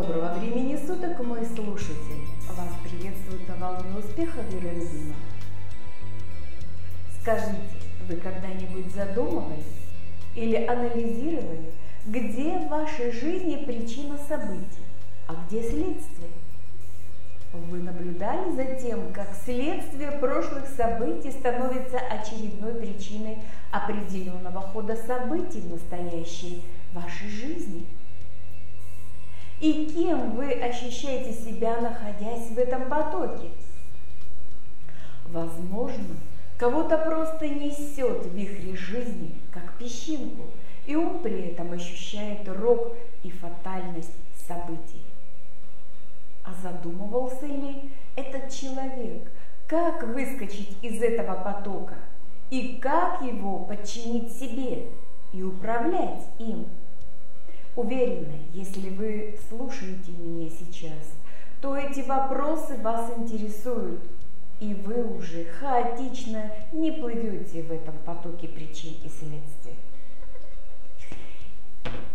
Доброго времени суток, мой слушатель! Вас приветствует на волне успеха Вера Любима. Скажите, вы когда-нибудь задумывались или анализировали, где в вашей жизни причина событий, а где следствие? Вы наблюдали за тем, как следствие прошлых событий становится очередной причиной определенного хода событий в настоящей вашей жизни? И кем вы ощущаете себя, находясь в этом потоке? Возможно, кого-то просто несет в вихре жизни, как песчинку, и он при этом ощущает рок и фатальность событий. А задумывался ли этот человек, как выскочить из этого потока и как его подчинить себе и управлять им? Уверена, если вы слушаете меня сейчас, то эти вопросы вас интересуют, и вы уже хаотично не плывете в этом потоке причин и следствий.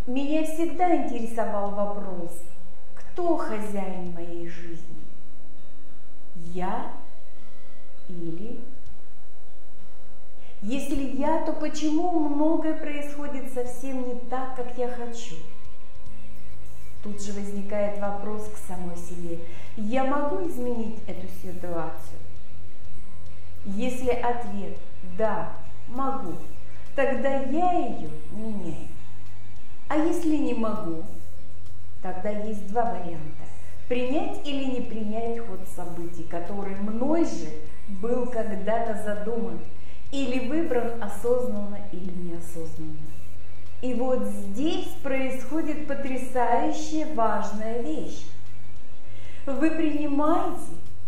Меня всегда интересовал вопрос, кто хозяин моей жизни? Я или если я, то почему многое происходит совсем не так, как я хочу? Тут же возникает вопрос к самой себе. Я могу изменить эту ситуацию? Если ответ «да, могу», тогда я ее меняю. А если не могу, Тогда есть два варианта. Принять или не принять ход событий, который мной же был когда-то задуман, или выбран осознанно или неосознанно. И вот здесь происходит потрясающая важная вещь. Вы принимаете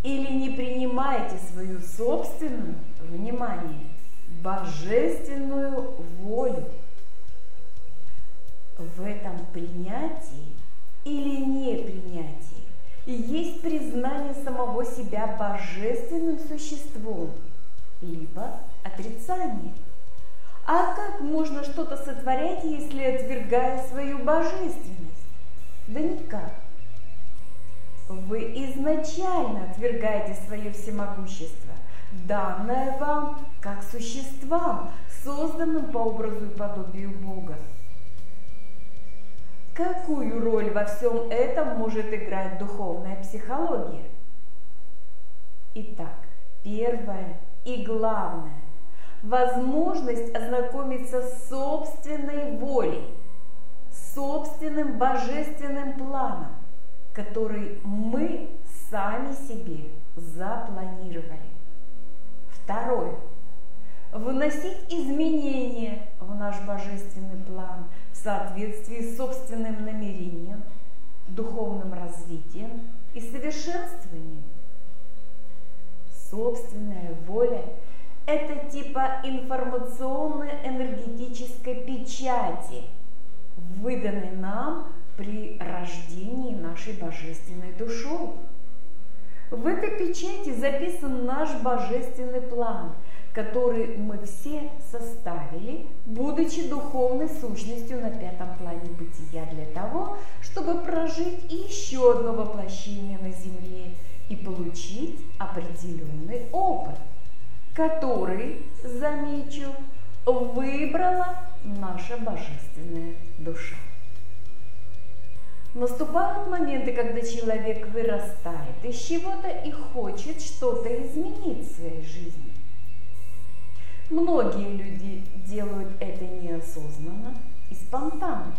или не принимаете свою собственную, внимание, божественную волю. В этом принятии или непринятие, и есть признание самого себя божественным существом, либо отрицание. А как можно что-то сотворять, если отвергая свою божественность? Да никак. Вы изначально отвергаете свое всемогущество, данное вам как существам, созданным по образу и подобию Бога. Какую роль во всем этом может играть духовная психология? Итак, первое и главное – возможность ознакомиться с собственной волей, собственным божественным планом, который мы сами себе запланировали. Второе – вносить изменения в наш божественный план – соответствии с собственным намерением, духовным развитием и совершенствованием. Собственная воля – это типа информационно-энергетической печати, выданной нам при рождении нашей божественной душой. В этой печати записан наш божественный план – который мы все составили, будучи духовной сущностью на пятом плане бытия для того, чтобы прожить еще одно воплощение на Земле и получить определенный опыт, который, замечу, выбрала наша божественная душа. Наступают моменты, когда человек вырастает из чего-то и хочет что-то изменить в своей жизни. Многие люди делают это неосознанно и спонтанно.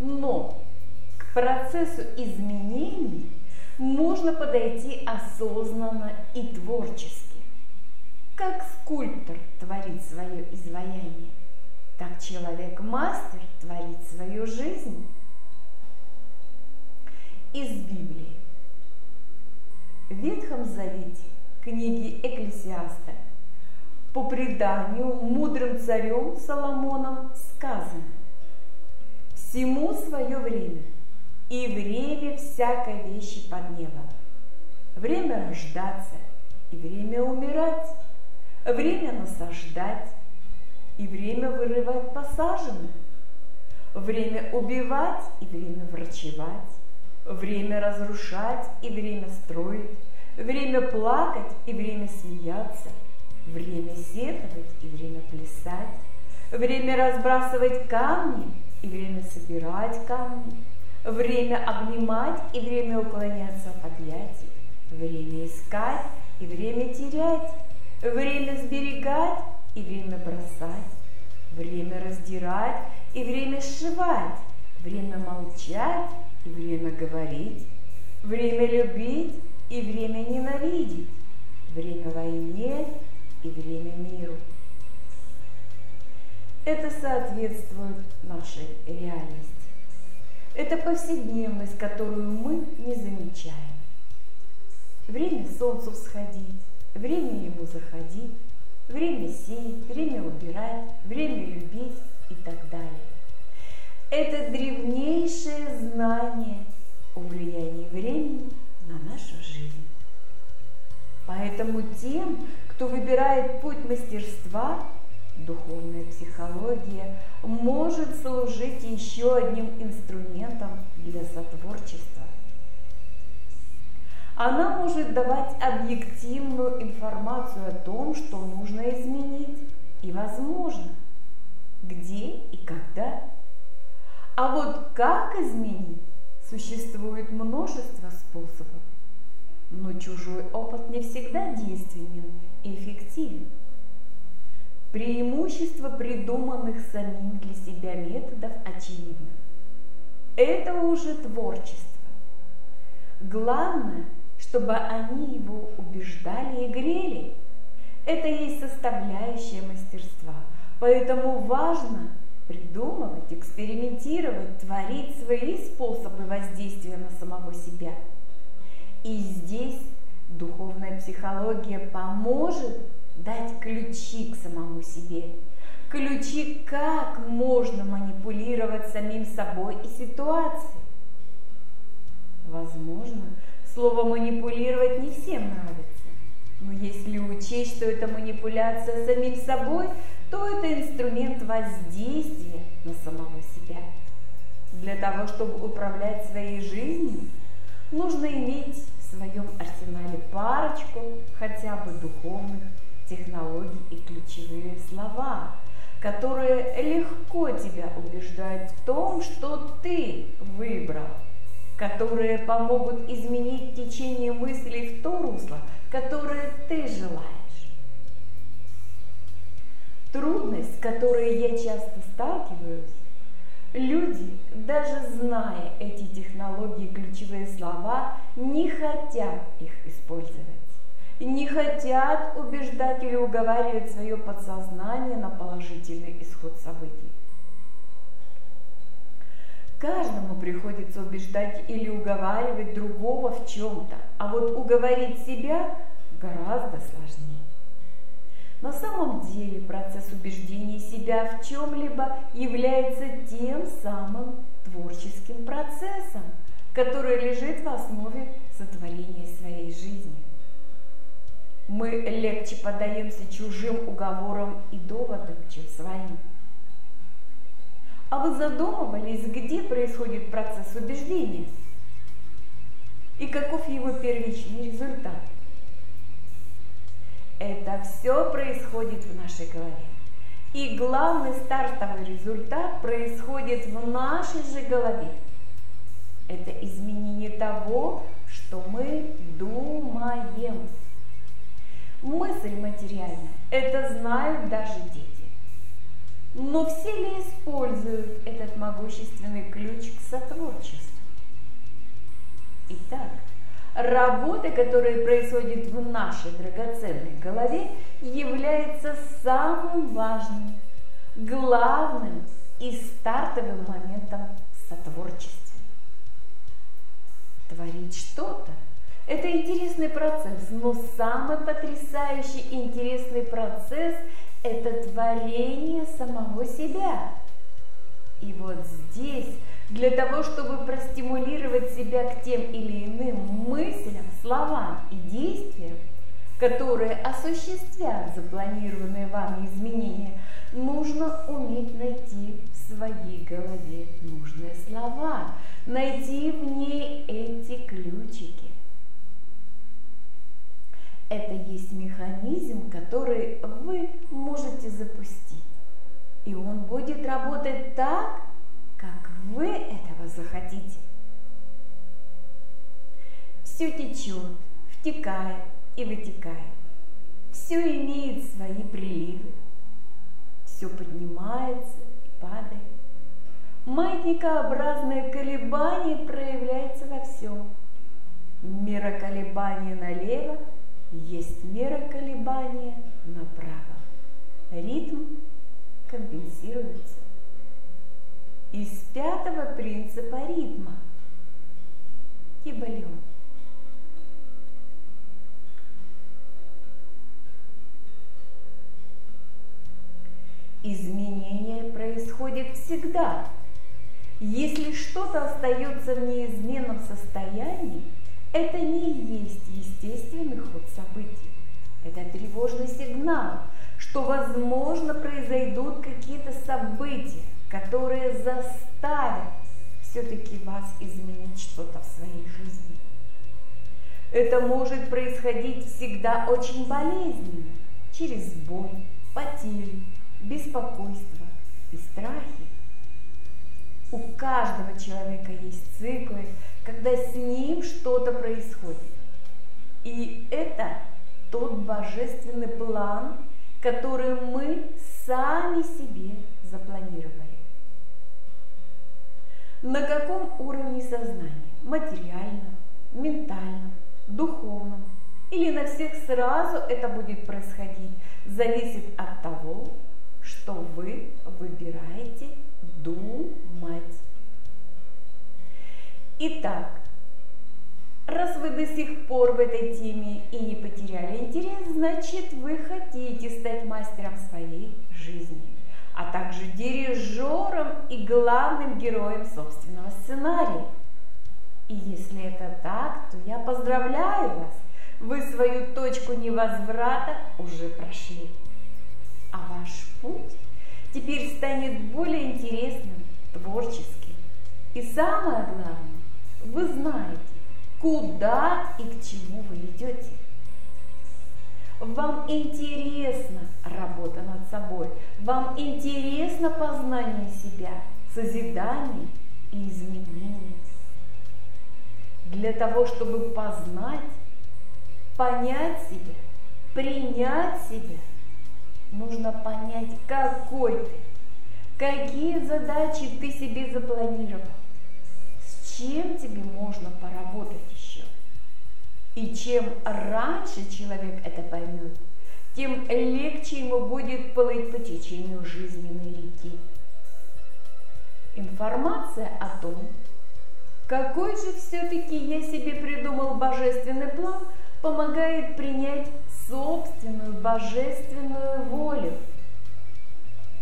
Но к процессу изменений нужно подойти осознанно и творчески. Как скульптор творит свое изваяние, так человек-мастер творит свою жизнь. Из Библии. В Ветхом Завете, книги Экклесиаста, по преданию мудрым царем Соломоном сказано «Всему свое время, и время всякой вещи под небом, время рождаться и время умирать, время насаждать и время вырывать посаженное, время убивать и время врачевать, время разрушать и время строить, время плакать и время смеяться, время сетовать и время плясать, время разбрасывать камни и время собирать камни, время обнимать и время уклоняться от объятий, время искать и время терять, время сберегать и время бросать, время раздирать и время сшивать, время молчать и время говорить, время любить и время ненавидеть, время войне и время миру. Это соответствует нашей реальности. Это повседневность, которую мы не замечаем. Время солнцу всходить, время ему заходить, время сеять, время убирать, время любить и так далее. Это древнейшее знание о влиянии времени на нашу жизнь. Поэтому тем, кто выбирает путь мастерства, духовная психология может служить еще одним инструментом для сотворчества. Она может давать объективную информацию о том, что нужно изменить и возможно, где и когда. А вот как изменить, существует множество способов, но чужой опыт не всегда действенен и эффективен. Преимущество придуманных самим для себя методов очевидно. Это уже творчество. Главное – чтобы они его убеждали и грели. Это есть составляющая мастерства. Поэтому важно придумывать, экспериментировать, творить свои способы воздействия на самого себя. И здесь духовная психология поможет дать ключи к самому себе. Ключи, как можно манипулировать самим собой и ситуацией. Возможно, Слово манипулировать не всем нравится. Но если учесть, что это манипуляция самим собой, то это инструмент воздействия на самого себя. Для того, чтобы управлять своей жизнью, нужно иметь в своем арсенале парочку хотя бы духовных технологий и ключевые слова, которые легко тебя убеждают в том, что ты выбрал которые помогут изменить течение мыслей в то русло, которое ты желаешь. Трудность, с которой я часто сталкиваюсь, люди, даже зная эти технологии, ключевые слова, не хотят их использовать не хотят убеждать или уговаривать свое подсознание на положительный исход событий. Каждому приходится убеждать или уговаривать другого в чем-то, а вот уговорить себя гораздо сложнее. На самом деле процесс убеждения себя в чем-либо является тем самым творческим процессом, который лежит в основе сотворения своей жизни. Мы легче поддаемся чужим уговорам и доводам, чем своим. А вы задумывались, где происходит процесс убеждения? И каков его первичный результат? Это все происходит в нашей голове. И главный стартовый результат происходит в нашей же голове. Это изменение того, что мы думаем. Мысль материальная, это знают даже дети. Но все ли используют этот могущественный ключ к сотворчеству? Итак, работа, которая происходит в нашей драгоценной голове, является самым важным, главным и стартовым моментом сотворчества. Творить что-то – это интересный процесс, но самый потрясающий интересный процесс – это творение самого себя. И вот здесь, для того, чтобы простимулировать себя к тем или иным мыслям, словам и действиям, которые осуществят запланированные вами изменения, нужно уметь найти в своей голове нужные слова, найти в ней эти ключики. Это есть механизм, который вы можете запустить. И он будет работать так, как вы этого захотите. Все течет, втекает и вытекает. Все имеет свои приливы. Все поднимается и падает. Маятникообразное колебание проявляется во всем. Мера колебания налево есть мера колебания направо. Ритм компенсируется. Из пятого принципа ритма – кибалион. Изменение происходит всегда. Если что-то остается в неизменном состоянии, это не есть естественный ход событий. Это тревожный сигнал, что, возможно, произойдут какие-то события, которые заставят все-таки вас изменить что-то в своей жизни. Это может происходить всегда очень болезненно, через боль, потери, беспокойство и страхи. У каждого человека есть циклы, когда с ним что-то происходит. И это тот божественный план, который мы сами себе запланировали. На каком уровне сознания? Материальном, ментальном, духовном или на всех сразу это будет происходить, зависит от того, что вы выбираете думать. Итак, раз вы до сих пор в этой теме и не потеряли интерес, значит вы хотите стать мастером своей жизни, а также дирижером и главным героем собственного сценария. И если это так, то я поздравляю вас, вы свою точку невозврата уже прошли а ваш путь теперь станет более интересным, творческим. И самое главное, вы знаете, куда и к чему вы идете. Вам интересна работа над собой, вам интересно познание себя, созидание и изменение. Для того, чтобы познать, понять себя, принять себя – нужно понять, какой ты, какие задачи ты себе запланировал, с чем тебе можно поработать еще. И чем раньше человек это поймет, тем легче ему будет плыть по течению жизненной реки. Информация о том, какой же все-таки я себе придумал божественный план, помогает принять собственную божественную волю.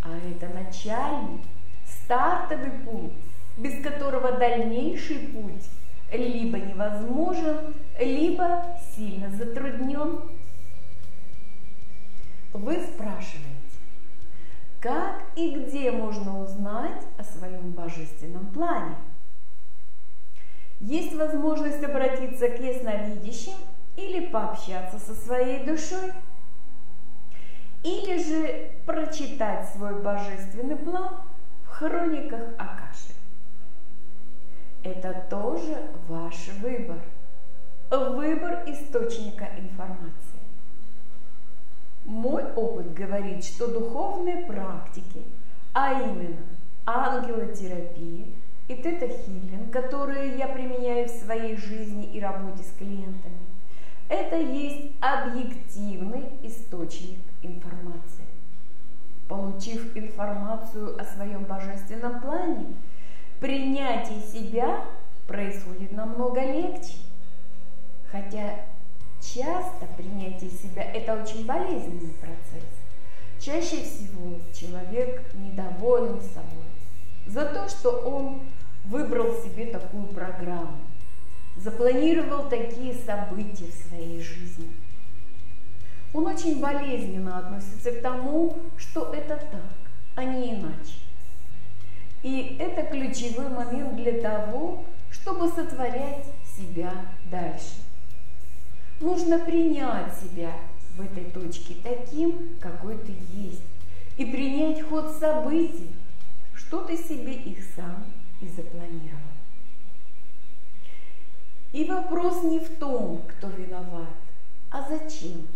А это начальный, стартовый путь, без которого дальнейший путь либо невозможен, либо сильно затруднен. Вы спрашиваете, как и где можно узнать о своем божественном плане? Есть возможность обратиться к ясновидящим или пообщаться со своей душой, или же прочитать свой божественный план в хрониках Акаши. Это тоже ваш выбор. Выбор источника информации. Мой опыт говорит, что духовные практики, а именно ангелотерапия и тета-хиллинг, которые я применяю в своей жизни и работе с клиентами, это есть объективный источник информации. Получив информацию о своем божественном плане, принятие себя происходит намного легче. Хотя часто принятие себя – это очень болезненный процесс. Чаще всего человек недоволен собой за то, что он выбрал себе такую программу запланировал такие события в своей жизни. Он очень болезненно относится к тому, что это так, а не иначе. И это ключевой момент для того, чтобы сотворять себя дальше. Нужно принять себя в этой точке таким, какой ты есть, и принять ход событий, что ты себе их сам и запланировал. И вопрос не в том, кто виноват, а зачем,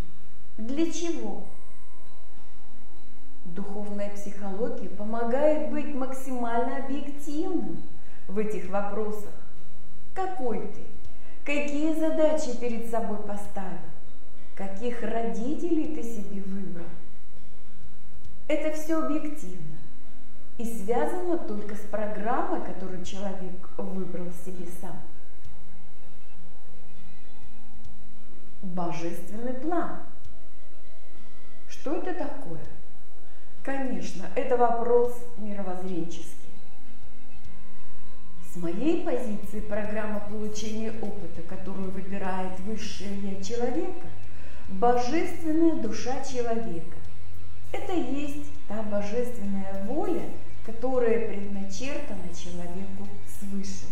для чего. Духовная психология помогает быть максимально объективным в этих вопросах. Какой ты? Какие задачи перед собой поставил? Каких родителей ты себе выбрал? Это все объективно и связано только с программой, которую человек выбрал себе сам. Божественный план. Что это такое? Конечно, это вопрос мировоззренческий. С моей позиции программа получения опыта, которую выбирает высшее я человека, божественная душа человека. Это есть та божественная воля, которая предначертана человеку свыше.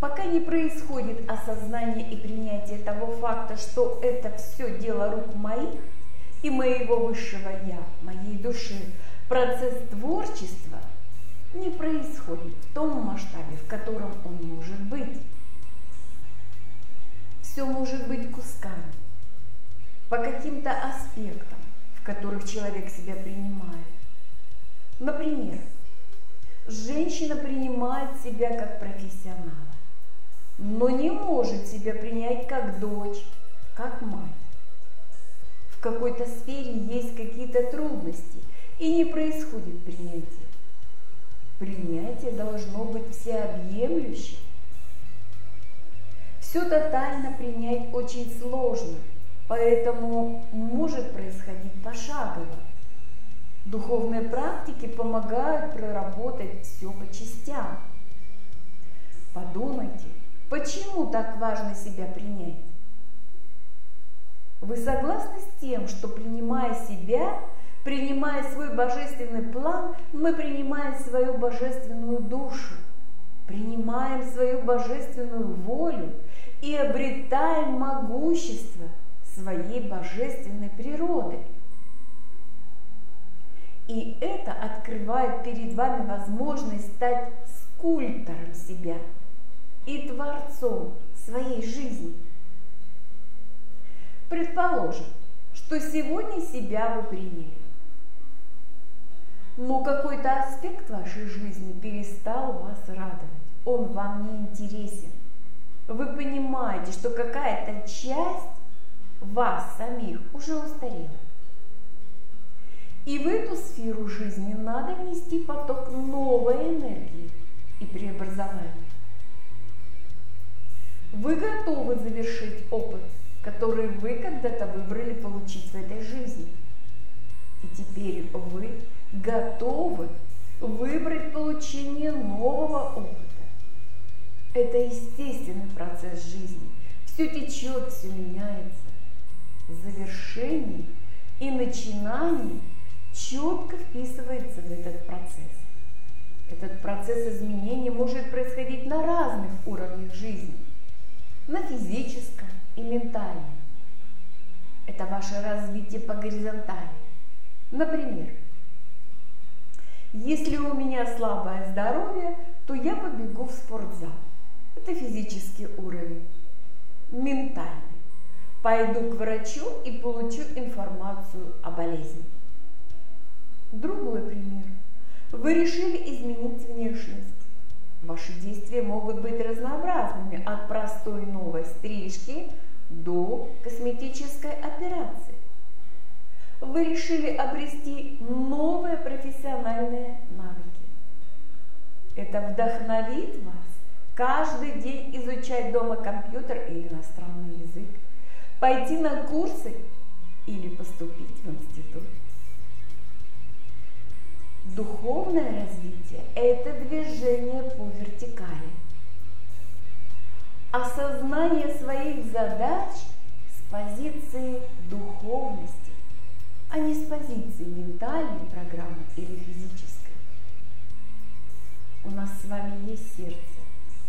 Пока не происходит осознание и принятие того факта, что это все дело рук моих – и моего высшего Я, моей души, процесс творчества не происходит в том масштабе, в котором он может быть. Все может быть кусками, по каким-то аспектам, в которых человек себя принимает. Например, женщина принимает себя как профессионала, но не может себя принять как дочь, как мать в какой-то сфере есть какие-то трудности и не происходит принятие. Принятие должно быть всеобъемлющим. Все тотально принять очень сложно, поэтому может происходить пошагово. Духовные практики помогают проработать все по частям. Подумайте, почему так важно себя принять? Вы согласны с тем, что принимая себя, принимая свой божественный план, мы принимаем свою божественную душу, принимаем свою божественную волю и обретаем могущество своей божественной природы. И это открывает перед вами возможность стать скульптором себя и творцом своей жизни – Предположим, что сегодня себя вы приняли. Но какой-то аспект вашей жизни перестал вас радовать. Он вам не интересен. Вы понимаете, что какая-то часть вас самих уже устарела. И в эту сферу жизни надо внести поток новой энергии и преобразования. Вы готовы завершить опыт которые вы когда-то выбрали получить в этой жизни. И теперь вы готовы выбрать получение нового опыта. Это естественный процесс жизни. Все течет, все меняется. Завершение и начинание четко вписывается в этот процесс. Этот процесс изменения может происходить на разных уровнях жизни. На физическом, и ментально. Это ваше развитие по горизонтали. Например, если у меня слабое здоровье, то я побегу в спортзал. Это физический уровень. Ментальный. Пойду к врачу и получу информацию о болезни. Другой пример. Вы решили изменить внешность. Ваши действия могут быть разнообразными, от простой новой стрижки до косметической операции. Вы решили обрести новые профессиональные навыки. Это вдохновит вас каждый день изучать дома компьютер или иностранный язык, пойти на курсы или поступить в институт. Духовное развитие – это движение по вертикали. Осознание своих задач с позиции духовности, а не с позиции ментальной программы или физической. У нас с вами есть сердце,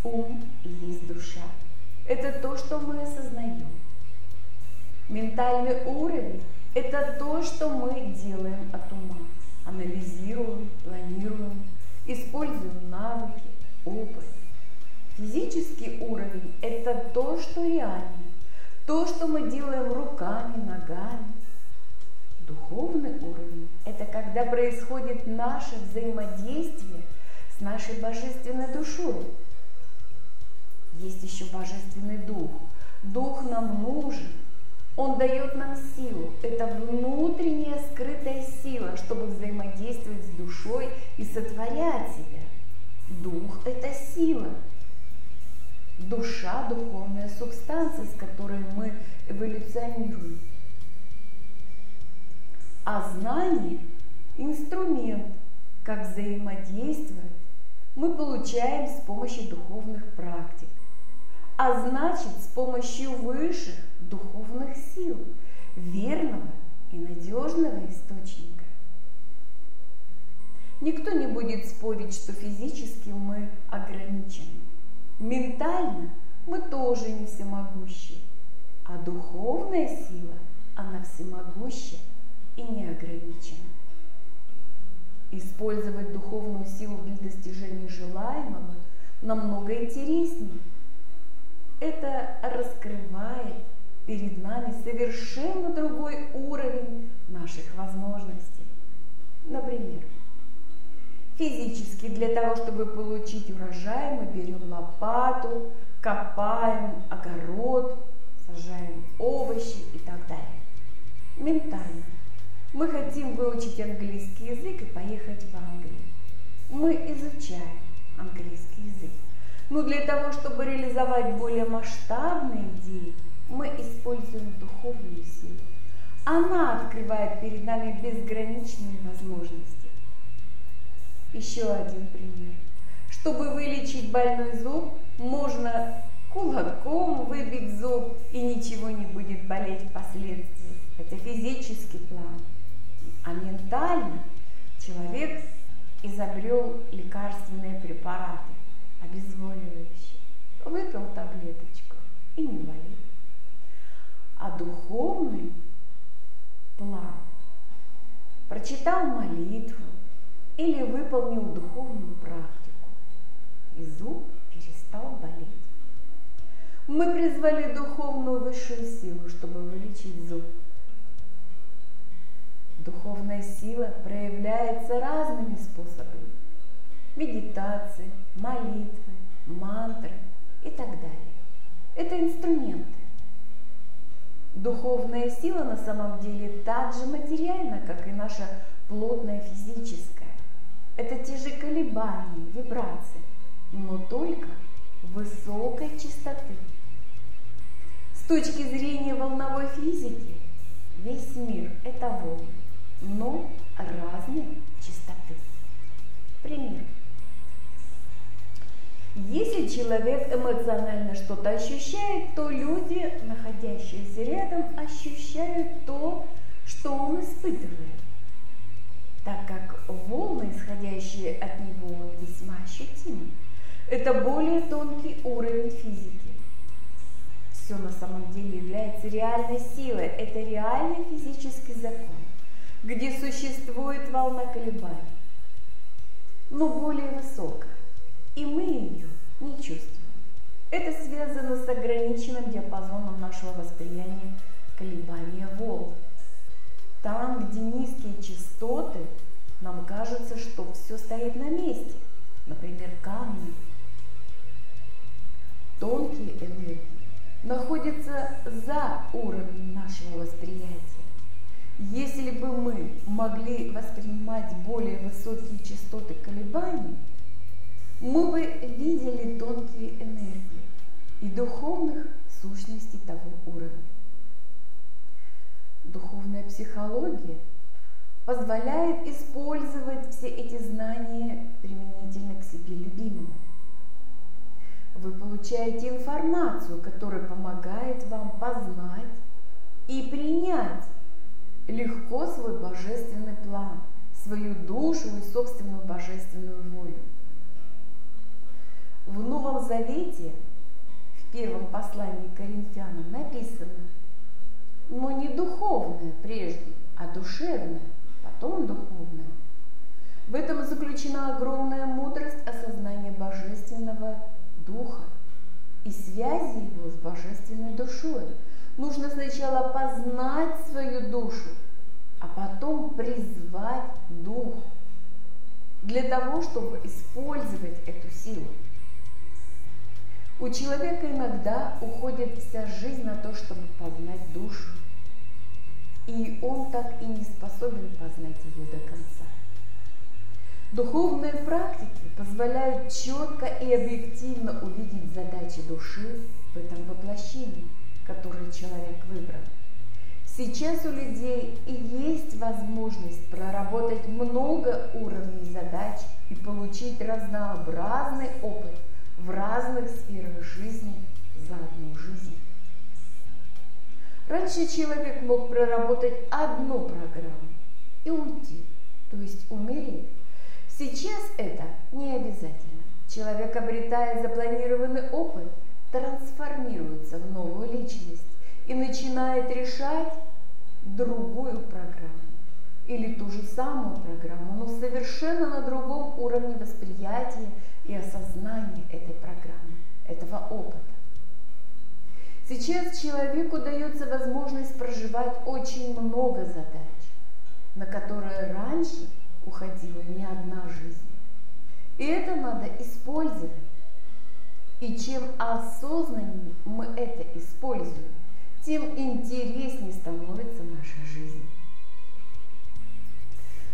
ум и есть душа. Это то, что мы осознаем. Ментальный уровень – это то, что мы делаем от ума. Анализируем, планируем, используем навыки, опыт. Физический уровень – это то, что реально, то, что мы делаем руками, ногами. Духовный уровень – это когда происходит наше взаимодействие с нашей божественной душой. Есть еще божественный дух. Дух нам нужен. Он дает нам силу. Это внутренняя скрытая сила, чтобы взаимодействовать с душой и сотворять себя. Дух – это сила – душа, духовная субстанция, с которой мы эволюционируем. А знание – инструмент, как взаимодействовать, мы получаем с помощью духовных практик, а значит с помощью высших духовных сил, верного и надежного источника. Никто не будет спорить, что физически мы ограничены. Ментально мы тоже не всемогущие, а духовная сила, она всемогуща и неограничена. Использовать духовную силу для достижения желаемого намного интереснее. Это раскрывает перед нами совершенно другой уровень наших возможностей. Например, Физически для того, чтобы получить урожай, мы берем лопату, копаем огород, сажаем овощи и так далее. Ментально. Мы хотим выучить английский язык и поехать в Англию. Мы изучаем английский язык. Но для того, чтобы реализовать более масштабные идеи, мы используем духовную силу. Она открывает перед нами безграничные возможности. Еще один пример. Чтобы вылечить больной зуб, можно кулаком выбить зуб и ничего не будет болеть впоследствии. Это физический план. А ментально человек изобрел лекарственные препараты, обезболивающие. Выпил таблеточку и не болит. А духовный план прочитал молитву, или выполнил духовную практику, и зуб перестал болеть. Мы призвали духовную высшую силу, чтобы вылечить зуб. Духовная сила проявляется разными способами. Медитации, молитвы, мантры и так далее. Это инструменты. Духовная сила на самом деле так же материальна, как и наша плотная физическая. Это те же колебания, вибрации, но только высокой частоты. С точки зрения волновой физики, весь мир – это волны, но разной частоты. Пример. Если человек эмоционально что-то ощущает, то люди, находящиеся рядом, ощущают то, что он испытывает так как волны, исходящие от него, весьма ощутимы. Это более тонкий уровень физики. Все на самом деле является реальной силой. Это реальный физический закон, где существует волна колебаний, но более высокая. И мы ее не чувствуем. Это связано с ограниченным диапазоном нашего восприятия колебания волн. Там, где низкие частоты, нам кажется, что все стоит на месте. Например, камни. Тонкие энергии находятся за уровнем нашего восприятия. Если бы мы могли воспринимать более высокие частоты колебаний, мы бы видели тонкие энергии и духовных сущностей того уровня. Духовная психология позволяет использовать все эти знания применительно к себе любимому. Вы получаете информацию, которая помогает вам познать и принять легко свой божественный план, свою душу и собственную божественную волю. В Новом Завете, в первом послании к Коринфянам написано, но не духовное прежде, а душевное, потом духовное. В этом заключена огромная мудрость осознания божественного духа и связи его с божественной душой. Нужно сначала познать свою душу, а потом призвать дух для того, чтобы использовать эту силу. У человека иногда уходит вся жизнь на то, чтобы познать душу, и он так и не способен познать ее до конца. Духовные практики позволяют четко и объективно увидеть задачи души в этом воплощении, которое человек выбрал. Сейчас у людей и есть возможность проработать много уровней задач и получить разнообразный опыт в разных сферах жизни за одну жизнь. Раньше человек мог проработать одну программу и уйти, то есть умереть. Сейчас это не обязательно. Человек, обретая запланированный опыт, трансформируется в новую личность и начинает решать другую программу или ту же самую программу, но совершенно на другом уровне восприятия и осознания этой программы, этого опыта. Сейчас человеку дается возможность проживать очень много задач, на которые раньше уходила не одна жизнь. И это надо использовать. И чем осознаннее мы это используем, тем интереснее становится наша жизнь.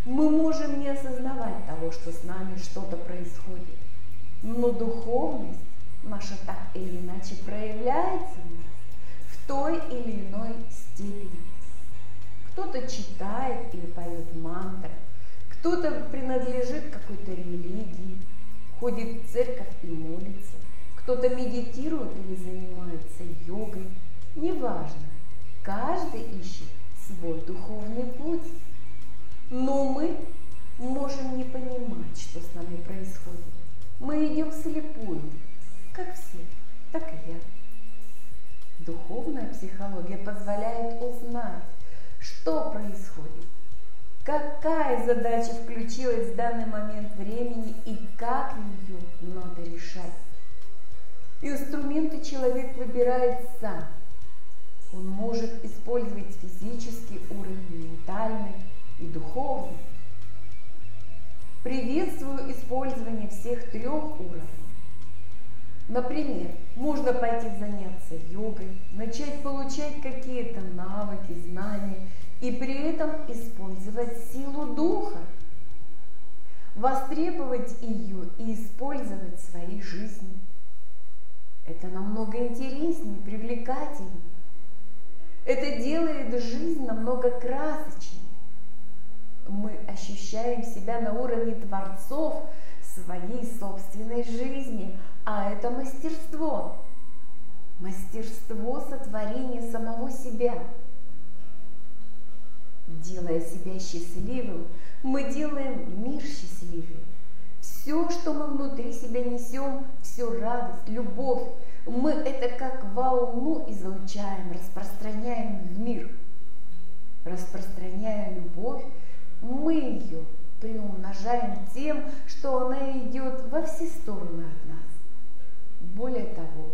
Мы можем не осознавать того, что с нами что-то происходит, но духовность наша так или иначе проявляется в нас в той или иной степени. Кто-то читает или поет мантры, кто-то принадлежит какой-то религии, ходит в церковь и молится, кто-то медитирует или занимается йогой. Неважно, каждый ищет свой духовный путь. Но мы можем не понимать, что с нами происходит. Мы идем слепую, как все, так и я. Духовная психология позволяет узнать, что происходит, какая задача включилась в данный момент времени и как ее надо решать. Инструменты человек выбирает сам. Он может использовать физический уровень, ментальный и духовный. Приветствую использование всех трех уровней. Например, можно пойти заняться йогой, начать получать какие-то навыки, знания и при этом использовать силу духа, востребовать ее и использовать в своей жизни. Это намного интереснее, привлекательнее. Это делает жизнь намного красочнее. Мы ощущаем себя на уровне творцов своей собственной жизни, а это мастерство. Мастерство сотворения самого себя. Делая себя счастливым, мы делаем мир счастливее. Все, что мы внутри себя несем, всю радость, любовь, мы это как волну излучаем, распространяем в мир. Распространяя любовь, мы ее приумножаем тем, что она идет во все стороны от нас. Более того,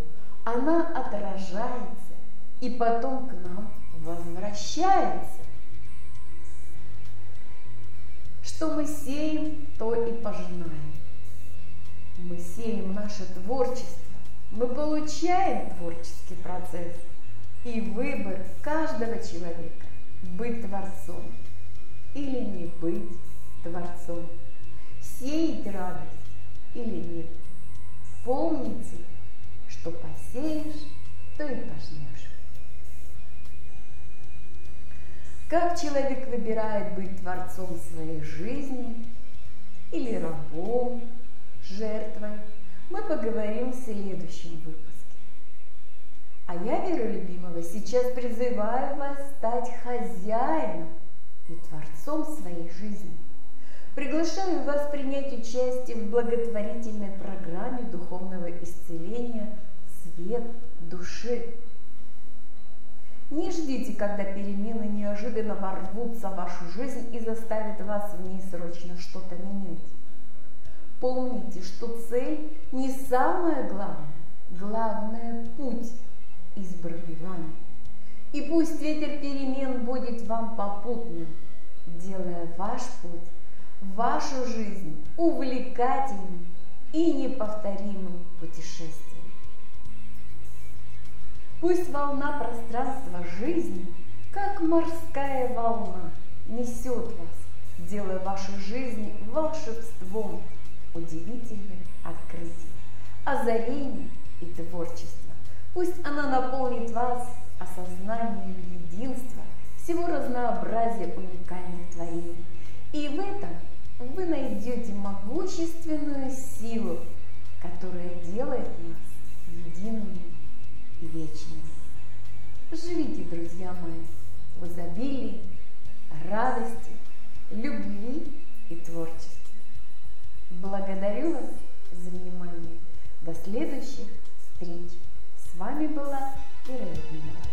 она отражается и потом к нам возвращается. Что мы сеем, то и пожинаем. Мы сеем наше творчество, мы получаем творческий процесс и выбор каждого человека быть творцом или не быть творцом, сеять радость или нет. Помните, что посеешь, то и пожнешь. Как человек выбирает быть творцом своей жизни или рабом, жертвой, мы поговорим в следующем выпуске. А я, Вера Любимого, сейчас призываю вас стать хозяином и творцом своей жизни. Приглашаю вас принять участие в благотворительной программе духовного исцеления «Свет души». Не ждите, когда перемены неожиданно ворвутся в вашу жизнь и заставят вас в ней срочно что-то менять. Помните, что цель не самое главное, главное путь, избранный вами. И пусть ветер перемен будет вам попутным, делая ваш путь вашу жизнь увлекательным и неповторимым путешествием. Пусть волна пространства жизни, как морская волна, несет вас, делая вашу жизнь волшебством удивительных открытий, озарений и творчества. Пусть она наполнит вас осознанием единства, всего разнообразия уникальных творений. И в этом вы найдете могущественную силу, которая делает нас едиными и вечными. Живите, друзья мои, в изобилии, радости, любви и творчестве. Благодарю вас за внимание. До следующих встреч. С вами была Good.